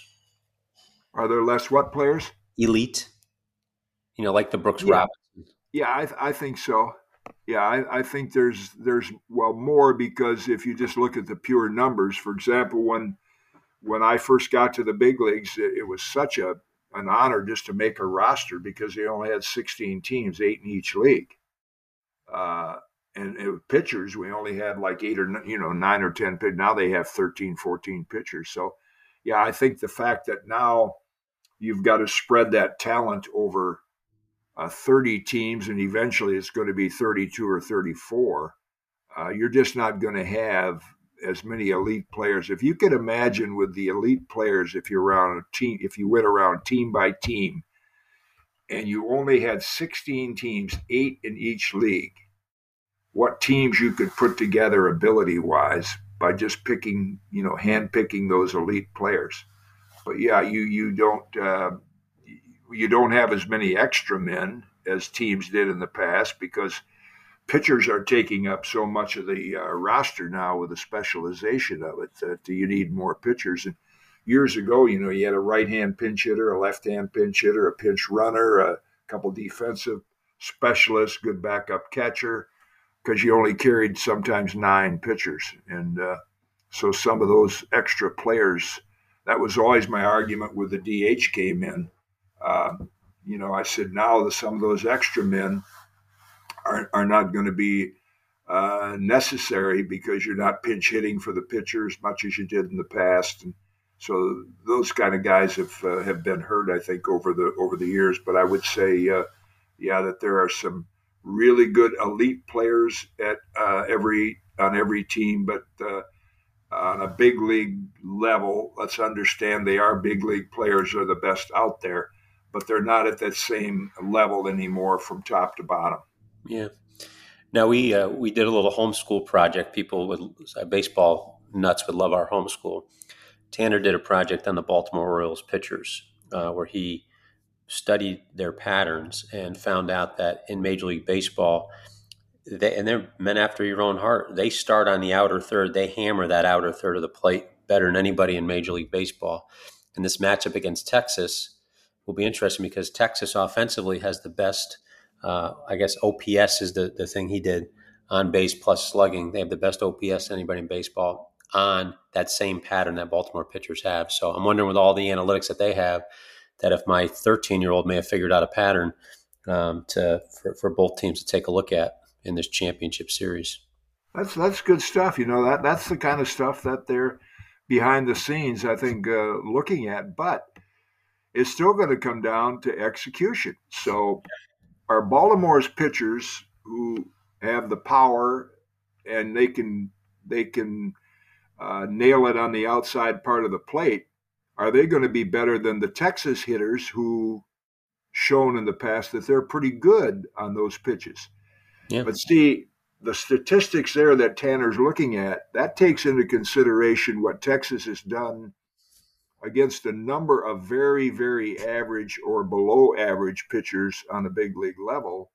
Are there less what players? Elite. You know, like the Brooks yeah. Robinson. Yeah, I, I think so. Yeah, I, I think there's there's well more because if you just look at the pure numbers, for example, when when I first got to the big leagues, it, it was such a an honor just to make a roster because they only had 16 teams, eight in each league. Uh, and, and pitchers, we only had like eight or you know nine or ten. Now they have 13, 14 pitchers. So, yeah, I think the fact that now you've got to spread that talent over uh, 30 teams, and eventually it's going to be 32 or 34. Uh, you're just not going to have as many elite players. If you could imagine with the elite players, if you're around a team, if you went around team by team, and you only had 16 teams, eight in each league, what teams you could put together ability wise by just picking, you know, hand picking those elite players. But yeah, you you don't uh, you don't have as many extra men as teams did in the past because pitchers are taking up so much of the uh, roster now with the specialization of it that you need more pitchers. And years ago, you know, you had a right hand pinch hitter, a left hand pinch hitter, a pinch runner, a couple defensive specialists, good backup catcher, because you only carried sometimes nine pitchers. And uh, so some of those extra players, that was always my argument with the DH came in uh, you know, I said now that some of those extra men are, are not going to be uh, necessary because you're not pinch hitting for the pitcher as much as you did in the past. And so those kind of guys have uh, have been hurt, I think, over the over the years. But I would say, uh, yeah, that there are some really good elite players at uh, every on every team, but uh, on a big league level, let's understand they are big league players are the best out there but they're not at that same level anymore from top to bottom. Yeah. Now we uh, we did a little homeschool project. People with uh, baseball nuts would love our homeschool. Tanner did a project on the Baltimore Orioles pitchers uh, where he studied their patterns and found out that in Major League Baseball, they, and they're men after your own heart. They start on the outer third. They hammer that outer third of the plate better than anybody in Major League Baseball. And this matchup against Texas, will be interesting because Texas offensively has the best. Uh, I guess OPS is the, the thing he did on base plus slugging. They have the best OPS anybody in baseball on that same pattern that Baltimore pitchers have. So I'm wondering with all the analytics that they have, that if my 13 year old may have figured out a pattern um, to for, for both teams to take a look at in this championship series. That's that's good stuff. You know that that's the kind of stuff that they're behind the scenes. I think uh, looking at, but it's still going to come down to execution. So, our Baltimore's pitchers who have the power and they can they can uh, nail it on the outside part of the plate, are they going to be better than the Texas hitters who shown in the past that they're pretty good on those pitches? Yeah. But see, the statistics there that Tanner's looking at, that takes into consideration what Texas has done against a number of very, very average or below average pitchers on a big league level.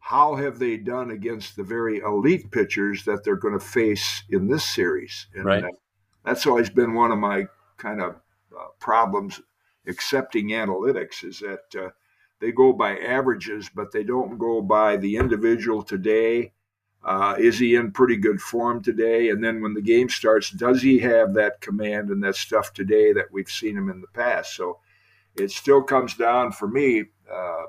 How have they done against the very elite pitchers that they're going to face in this series? And right. that's always been one of my kind of uh, problems accepting analytics is that uh, they go by averages, but they don't go by the individual today uh, is he in pretty good form today? And then when the game starts, does he have that command and that stuff today that we've seen him in the past? So it still comes down for me. Uh,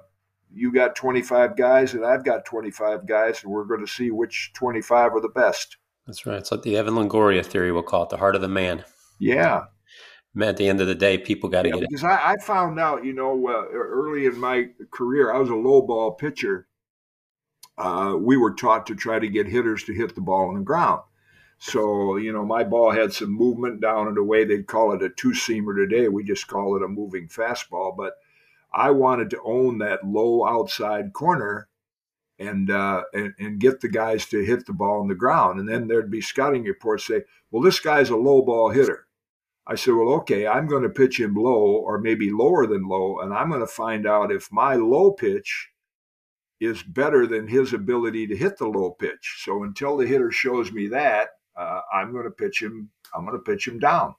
you got 25 guys, and I've got 25 guys, and we're going to see which 25 are the best. That's right. It's like the Evan Longoria theory, we'll call it the heart of the man. Yeah. At the end of the day, people got to yeah, get because it. Because I, I, found out, you know, uh, early in my career, I was a low ball pitcher uh, we were taught to try to get hitters to hit the ball on the ground. So, you know, my ball had some movement down and away. They'd call it a two seamer today. We just call it a moving fastball. But I wanted to own that low outside corner and, uh, and, and get the guys to hit the ball on the ground. And then there'd be scouting reports say, well, this guy's a low ball hitter. I said, well, okay, I'm going to pitch him low or maybe lower than low, and I'm going to find out if my low pitch is better than his ability to hit the low pitch. So until the hitter shows me that, uh, I'm going to pitch him. I'm going to pitch him down.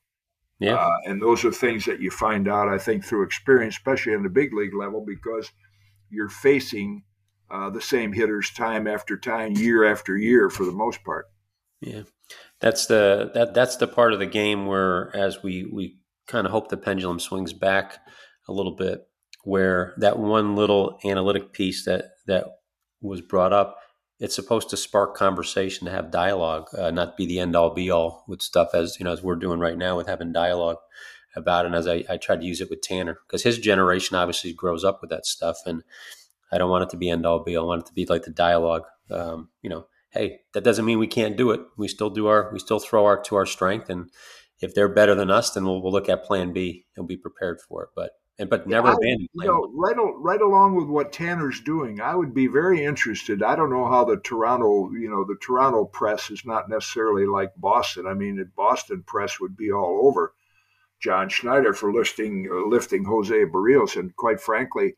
Yeah. Uh, and those are things that you find out, I think, through experience, especially on the big league level, because you're facing uh, the same hitters time after time, year after year, for the most part. Yeah, that's the that that's the part of the game where, as we we kind of hope the pendulum swings back a little bit, where that one little analytic piece that that was brought up it's supposed to spark conversation to have dialogue uh, not be the end all be all with stuff as you know as we're doing right now with having dialogue about it. And as i, I tried to use it with tanner because his generation obviously grows up with that stuff. And i don't want it to be end all be all i want it to be like the dialogue um, you know hey that doesn't mean we can't do it we still do our we still throw our to our strength and if they're better than us then we'll, we'll look at plan b and be prepared for it but and but never yeah, abandon. You know, right, right along with what Tanner's doing, I would be very interested. I don't know how the Toronto, you know, the Toronto press is not necessarily like Boston. I mean, the Boston press would be all over John Schneider for lifting uh, lifting Jose Berríos, and quite frankly,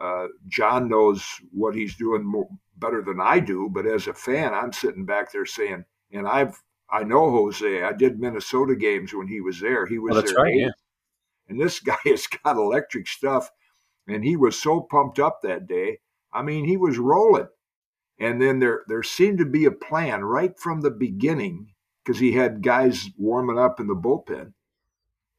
uh, John knows what he's doing more, better than I do. But as a fan, I'm sitting back there saying, and I've I know Jose. I did Minnesota games when he was there. He was that's there right. Yeah and this guy has got electric stuff. And he was so pumped up that day. I mean, he was rolling. And then there there seemed to be a plan right from the beginning because he had guys warming up in the bullpen.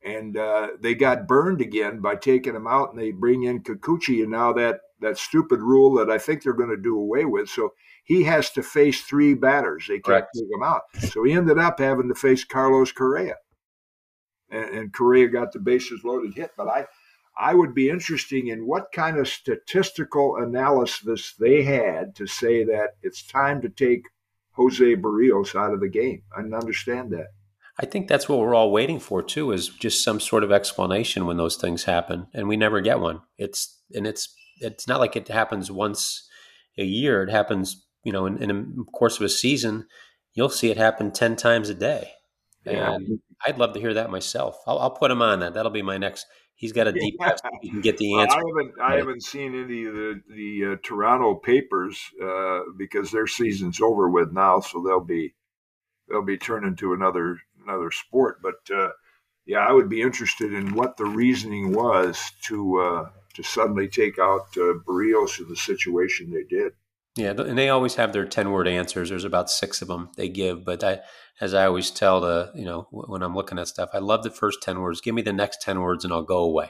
And uh, they got burned again by taking him out, and they bring in Kikuchi, and now that that stupid rule that I think they're going to do away with. So he has to face three batters. They can't Correct. take him out. So he ended up having to face Carlos Correa and, and Correa got the bases loaded hit. But I, I would be interested in what kind of statistical analysis they had to say that it's time to take Jose Berríos out of the game. I didn't understand that. I think that's what we're all waiting for too, is just some sort of explanation when those things happen, and we never get one. It's and it's it's not like it happens once a year. It happens, you know, in, in the course of a season, you'll see it happen ten times a day. Yeah. And I'd love to hear that myself. I'll, I'll, put him on that. That'll be my next. He's got a deep yeah. You can get the answer. I haven't. I haven't seen any of the the uh, Toronto papers uh, because their season's over with now, so they'll be they'll be turning to another another sport. But uh, yeah, I would be interested in what the reasoning was to uh, to suddenly take out uh, Berríos in the situation they did. Yeah, and they always have their ten word answers. There's about six of them they give, but I, as I always tell the, you know, when I'm looking at stuff, I love the first ten words. Give me the next ten words, and I'll go away.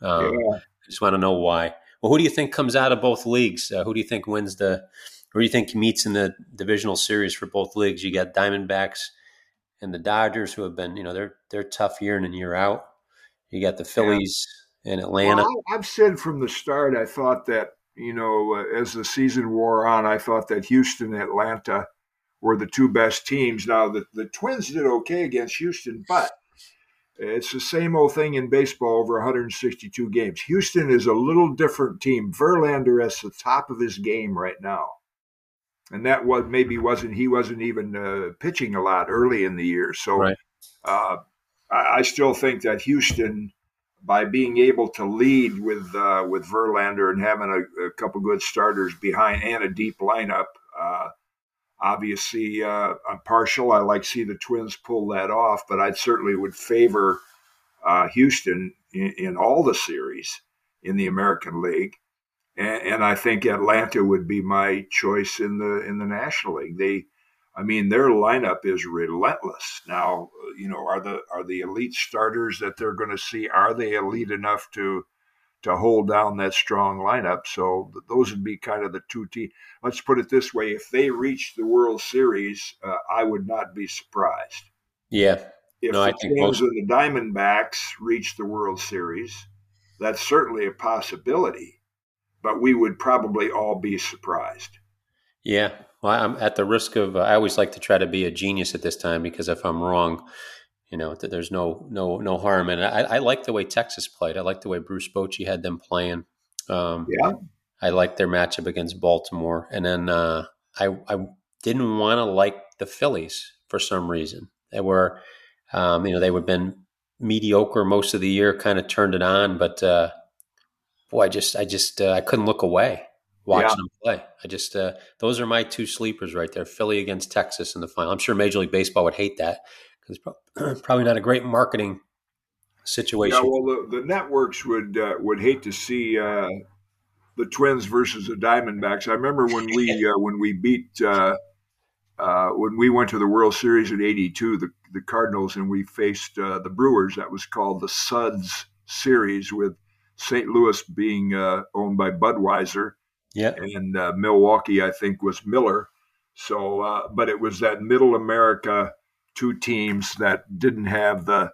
Um, yeah. I just want to know why. Well, who do you think comes out of both leagues? Uh, who do you think wins the, or do you think meets in the divisional series for both leagues? You got Diamondbacks and the Dodgers, who have been, you know, they're they're tough year in and year out. You got the Phillies yeah. and Atlanta. Well, I've said from the start, I thought that you know, uh, as the season wore on, I thought that Houston Atlanta were the two best teams. Now, the, the Twins did okay against Houston, but it's the same old thing in baseball over 162 games. Houston is a little different team. Verlander is the top of his game right now. And that was maybe wasn't he wasn't even uh, pitching a lot early in the year. So right. uh, I, I, still think that Houston, by being able to lead with uh, with Verlander and having a, a, couple good starters behind and a deep lineup. Uh, obviously, uh, I'm partial. I like see the Twins pull that off, but I certainly would favor uh, Houston in, in all the series in the American League and, and, I think Atlanta would be my choice in the in the National League. They, I mean, their lineup is relentless. Now, you know, are the are the elite starters that they're going to see are they elite enough to to hold down that strong lineup? So those would be kind of the two teams. Let's put it this way: if they reach the World Series, uh, I would not be surprised. Yeah. If no, the I think most... and the Diamondbacks reach the World Series, that's certainly a possibility but we would probably all be surprised. Yeah. Well, I'm at the risk of, uh, I always like to try to be a genius at this time because if I'm wrong, you know, there's no, no, no harm. And I, I like the way Texas played. I like the way Bruce Bochy had them playing. Um, yeah. I like their matchup against Baltimore. And then uh, I, I didn't want to like the Phillies for some reason. They were, um, you know, they would have been mediocre most of the year, kind of turned it on, but uh, boy, I just, I just, uh, I couldn't look away watching yeah. them play. I just, uh, those are my two sleepers right there: Philly against Texas in the final. I'm sure Major League Baseball would hate that because it's probably not a great marketing situation. Yeah, well, the, the networks would uh, would hate to see uh, the Twins versus the Diamondbacks. I remember when we uh, when we beat. Uh, uh, when we went to the World Series in '82, the, the Cardinals, and we faced uh, the Brewers, that was called the Suds series with St. Louis being uh, owned by Budweiser. Yeah. And uh, Milwaukee, I think, was Miller. So, uh, but it was that middle America two teams that didn't have the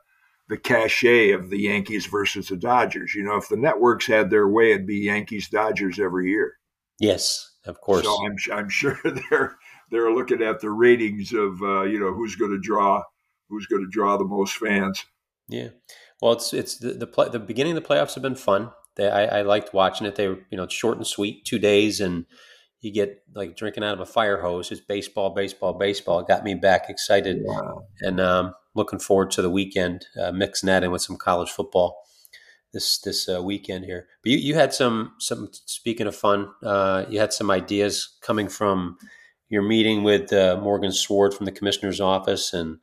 the cachet of the Yankees versus the Dodgers. You know, if the networks had their way, it'd be Yankees Dodgers every year. Yes, of course. So I'm I'm sure they're they're looking at the ratings of uh, you know who's going to draw who's going to draw the most fans. Yeah. Well, it's it's the the, play, the beginning of the playoffs have been fun. They, I, I liked watching it. They were you know short and sweet, two days, and you get like drinking out of a fire hose. It's baseball, baseball, baseball. It got me back excited, wow. and um, looking forward to the weekend, uh, mixing that in with some college football this this uh, weekend here. But you, you had some some speaking of fun, uh, you had some ideas coming from your meeting with uh, Morgan Sword from the commissioner's office, and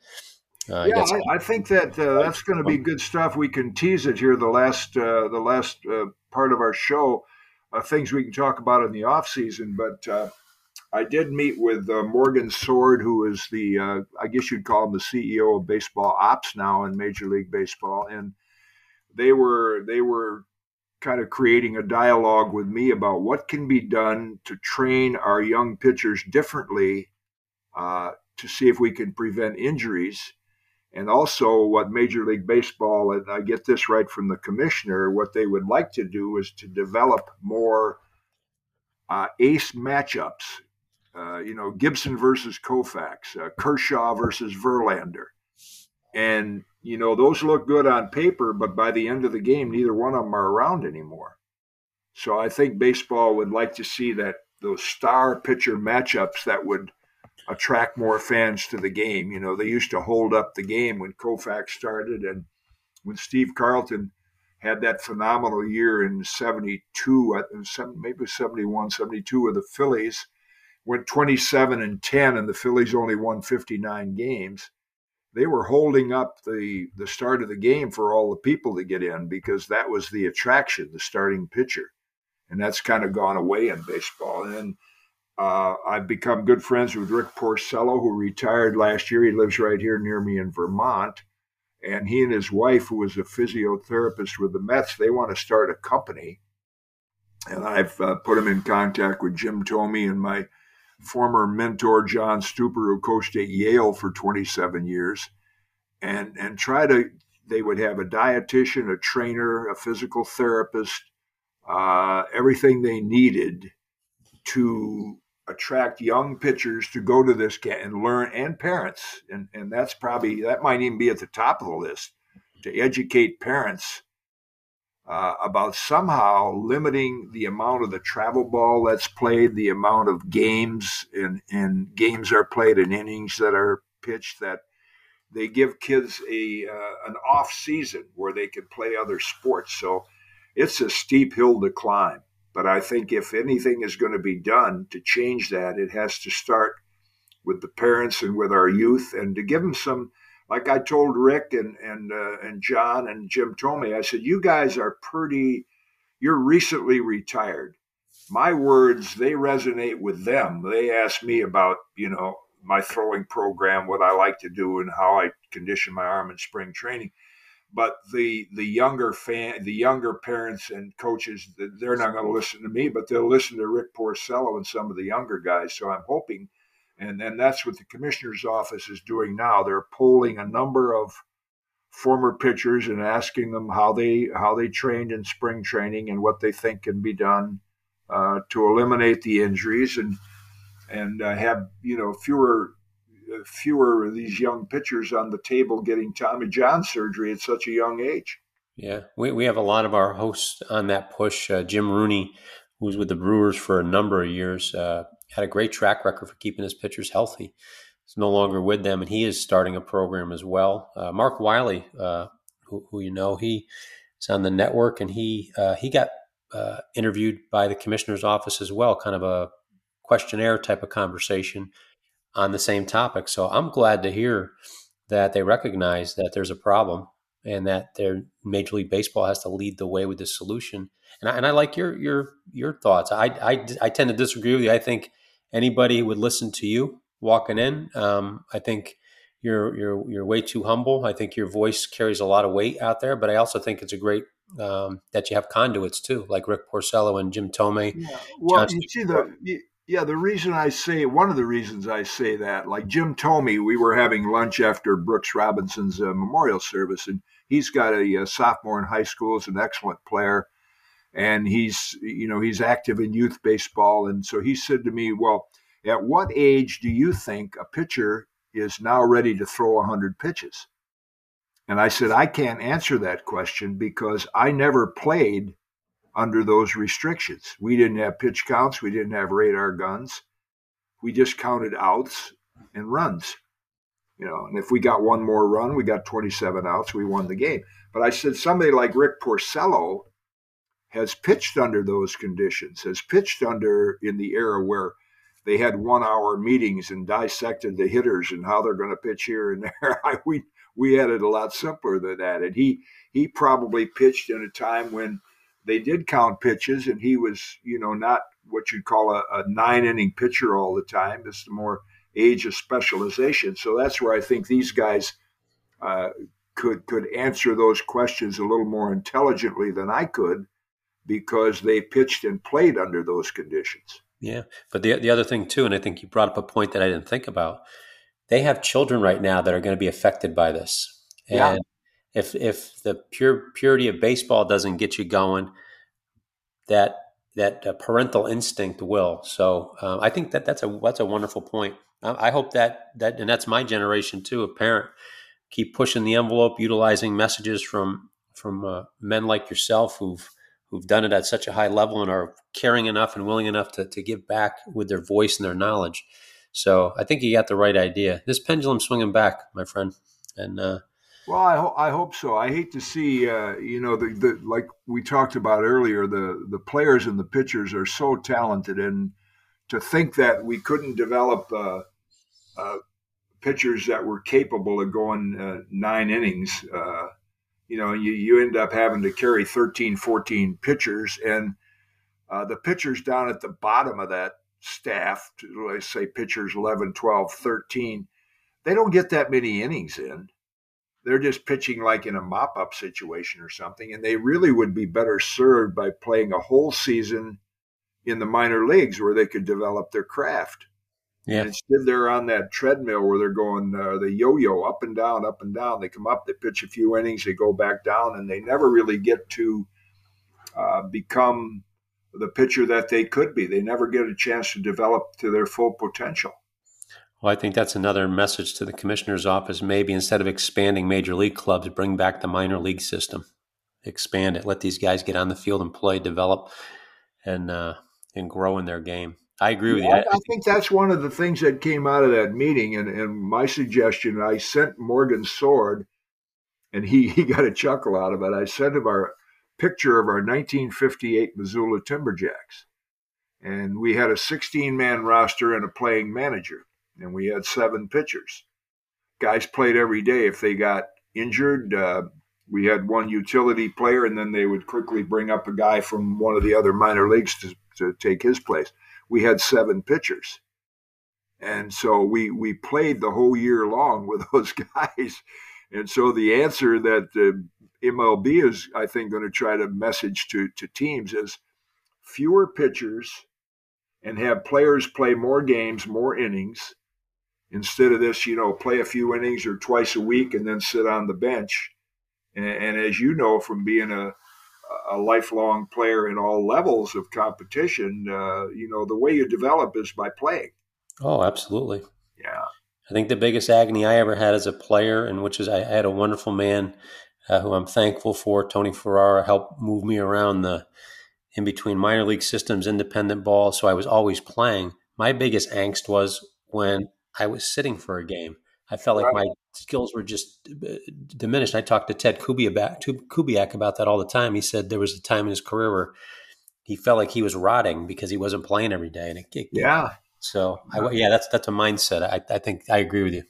uh, yeah, I, I, think that uh, that's going to be good stuff. We can tease it here the last uh, the last uh, part of our show, uh, things we can talk about in the off season. But uh, I did meet with Morgan Sword, who is the I guess you'd call him the CEO of baseball ops now in Major League Baseball, and they were they were kind of creating a dialogue with me about what can be done to train our young pitchers differently to see if we can prevent injuries and also what Major League Baseball, and I get this right from the commissioner, what they would like to do is to develop more uh, ace matchups. Uh, you know, Gibson versus Koufax, uh, Kershaw versus Verlander. And, you know, those look good on paper, but by the end of the game, neither one of them are around anymore. So I think baseball would like to see that those star pitcher matchups that would – attract more fans to the game. You know, they used to hold up the game when Koufax started, and when Steve Carlton had that phenomenal year in 72, maybe 71, 72 with the Phillies, went 27 and 10, and the Phillies only won 59 games. They were holding up the, the start of the game for all the people to get in because that was the attraction, the starting pitcher. And that's kind of gone away in baseball. And uh, I've become good friends with Rick Porcello, who retired last year. He lives right here near me in Vermont. And he and his wife, who was a physiotherapist with the Mets, they want to start a company. And I've uh, put him in contact with Jim Thome and my former mentor, John Stuper, who coached at Yale for 27 years. And, and try to, they would have a dietitian, a trainer, a physical therapist, uh, everything they needed to attract young pitchers to go to this and learn and parents and and that's probably that might even be at the top of the list to educate parents uh, about somehow limiting the amount of the travel ball that's played, the amount of games and, and games are played and innings that are pitched that they give kids a uh, an off season where they can play other sports. So it's a steep hill to climb. But I think if anything is going to be done to change that, it has to start with the parents and with our youth, and to give them some. Like I told Rick and and uh, and John and Jim Thome, I said, "You guys are pretty. You're recently retired. My words, they resonate with them. They ask me about, you know, my throwing program, what I like to do, and how I condition my arm in spring training. But the the younger fan, the younger parents and coaches, they're not going to listen to me, but they'll listen to Rick Porcello and some of the younger guys. So I'm hoping, and and that's what the commissioner's office is doing now. They're polling a number of former pitchers and asking them how they how they trained in spring training and what they think can be done uh, to eliminate the injuries and and uh, have you know fewer fewer of these young pitchers on the table getting Tommy John surgery at such a young age. Yeah, we, we have a lot of our hosts on that push. Uh, Jim Rooney, who was with the Brewers for a number of years, uh, had a great track record for keeping his pitchers healthy. He's no longer with them, and he is starting a program as well. Uh, Mark Wiley, uh, who, who, you know, he is on the network, and he he got interviewed by the commissioner's office as well, kind of a questionnaire type of conversation on the same topic. So I'm glad to hear that they recognize that there's a problem and that their Major League Baseball has to lead the way with this solution. And I, and I like your your your thoughts. I, I, I tend to disagree with you. I think anybody would listen to you walking in. Um, I think you're you're you're way too humble. I think your voice carries a lot of weight out there. But I also think it's a great um, that you have conduits too, like Rick Porcello and Jim Thome. Yeah. Well, John you see the yeah, the reason I say one of the reasons I say that, like Jim told me, we were having lunch after Brooks Robinson's uh, memorial service, and he's got a, a, sophomore in high school, is an excellent player, and he's you know he's active in youth baseball, and so he said to me, "Well, at what age do you think a pitcher is now ready to throw 100 pitches?" And I said, "I can't answer that question because I never played under those restrictions. We didn't have pitch counts, we didn't have radar guns. We just counted outs and runs. You know, and if we got one more run, we got 27 outs, we won the game. But I said somebody like Rick Porcello has pitched under those conditions, has pitched under in the era where they had one hour meetings and dissected the hitters and how they're going to pitch here and there. We we had it a lot simpler than that. And he he probably pitched in a time when they did count pitches, and he was, you know, not what you'd call a, a nine inning pitcher all the time. It's the more age of specialization. So that's where I think these guys uh, could could answer those questions a little more intelligently than I could because they pitched and played under those conditions. Yeah, but the the other thing too, and I think you brought up a point that I didn't think about. They have children right now that are going to be affected by this, and yeah if if the pure purity of baseball doesn't get you going, that that uh, parental instinct will. So um, I think that that's a that's a wonderful point. I, I, hope that that and that's my generation too. A parent keep pushing the envelope, utilizing messages from from uh, men like yourself who've who've done it at such a high level and are caring enough and willing enough to, to give back with their voice and their knowledge. So I think you got the right idea. This pendulum swinging back, my friend, and uh, well, I, ho- I hope so. I hate to see, uh, you know, the, the like we talked about earlier, the the players and the pitchers are so talented, and to think that we couldn't develop uh, uh, pitchers that were capable of going uh, nine innings, uh, you know, you, you end up having to carry 13, 14 pitchers, and uh, the pitchers down at the bottom of that staff, let's say pitchers 11, 12, 13, they don't get that many innings in they're just pitching like in a mop up situation or something. And they really would be better served by playing a whole season in the minor leagues where they could develop their craft. Yeah. And instead, they're on that treadmill where they're going, uh, the yo yo up and down, up and down. They come up, they pitch a few innings, they go back down, and they never really get to uh, become the pitcher that they could be. They never get a chance to develop to their full potential. Well, I think that's another message to the commissioner's office. Maybe instead of expanding major league clubs, bring back the minor league system. expand it. Let these guys get on the field and play, develop, and uh, and grow in their game. I agree with yeah, you. I, I, think that's one of the things that came out of that meeting. And, and my suggestion, I sent Morgan Sword, and he, he got a chuckle out of it. I sent him our picture of our 1958 Missoula Timberjacks. And we had a 16 man roster and a playing manager, and we had seven pitchers. Guys played every day. If they got injured, uh, we had one utility player, and then they would quickly bring up a guy from one of the other minor leagues to, to take his place. We had seven pitchers. And so we, we played the whole year long with those guys. And so the answer that the MLB is, I think, going to try to message to, to teams is fewer pitchers and have players play more games, more innings, instead of this, you know, play a few innings or twice a week and then sit on the bench. And, and as you know from being a, a lifelong player in all levels of competition, uh, you know, the way you develop is by playing. Oh, absolutely. Yeah. I think the biggest agony I ever had as a player, and which is I had a wonderful man uh, who I'm thankful for, Tony Ferrara, helped move me around the in between minor league systems, independent ball. So I was always playing. My biggest angst was when I was sitting for a game. I felt like my skills were just uh, diminished. I talked to Ted Kubiak about that all the time. He said there was a time in his career where he felt like he was rotting because he wasn't playing every day. And it, it yeah. So I, yeah, that's that's a mindset. I, I think I agree with you.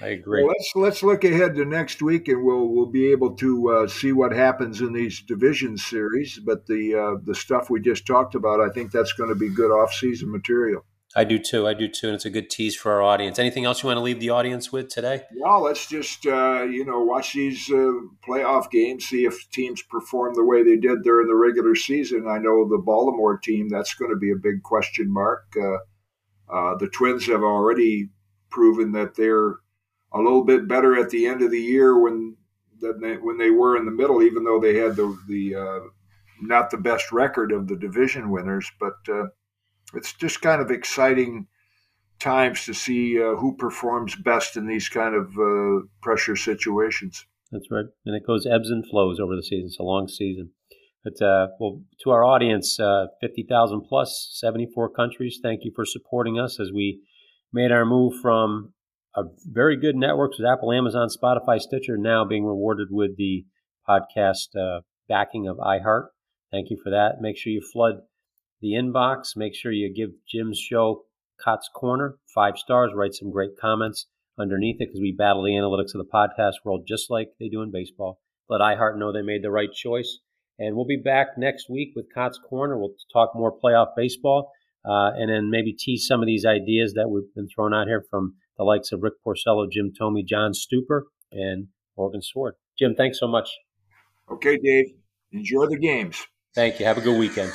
I agree. Well, let's let's look ahead to next week, and we'll we'll be able to uh, see what happens in these division series. But the uh, the stuff we just talked about, I think that's going to be good off season material. I do too. I do too, and it's a good tease for our audience. Anything else you want to leave the audience with today? Well, let's just uh, you know watch these uh, playoff games, see if teams perform the way they did during the regular season. I know the Baltimore team that's going to be a big question mark. Uh, uh the Twins have already proven that they're a little bit better at the end of the year when than they, when they were in the middle, even though they had the the uh, not the best record of the division winners. But uh, it's just kind of exciting times to see uh, who performs best in these kind of uh, pressure situations. That's right, and it goes ebbs and flows over the season. It's a long season. But uh, well, to our audience, uh, fifty thousand plus, seventy-four countries. Thank you for supporting us as we made our move from a very good networks with Apple, Amazon, Spotify, Stitcher, now being rewarded with the podcast uh, backing of iHeart. Thank you for that. Make sure you flood the inbox. Make sure you give Jim's show Kaat's Korner five stars. Write some great comments underneath it because we battle the analytics of the podcast world just like they do in baseball. Let iHeart know they made the right choice. And we'll be back next week with Kaat's Korner. We'll talk more playoff baseball uh, and then maybe tease some of these ideas that we've been thrown out here from the likes of Rick Porcello, Jim Thome, John Stuper, and Morgan Sword. Jim, thanks so much. Okay, Dave. Enjoy the games. Thank you. Have a good weekend.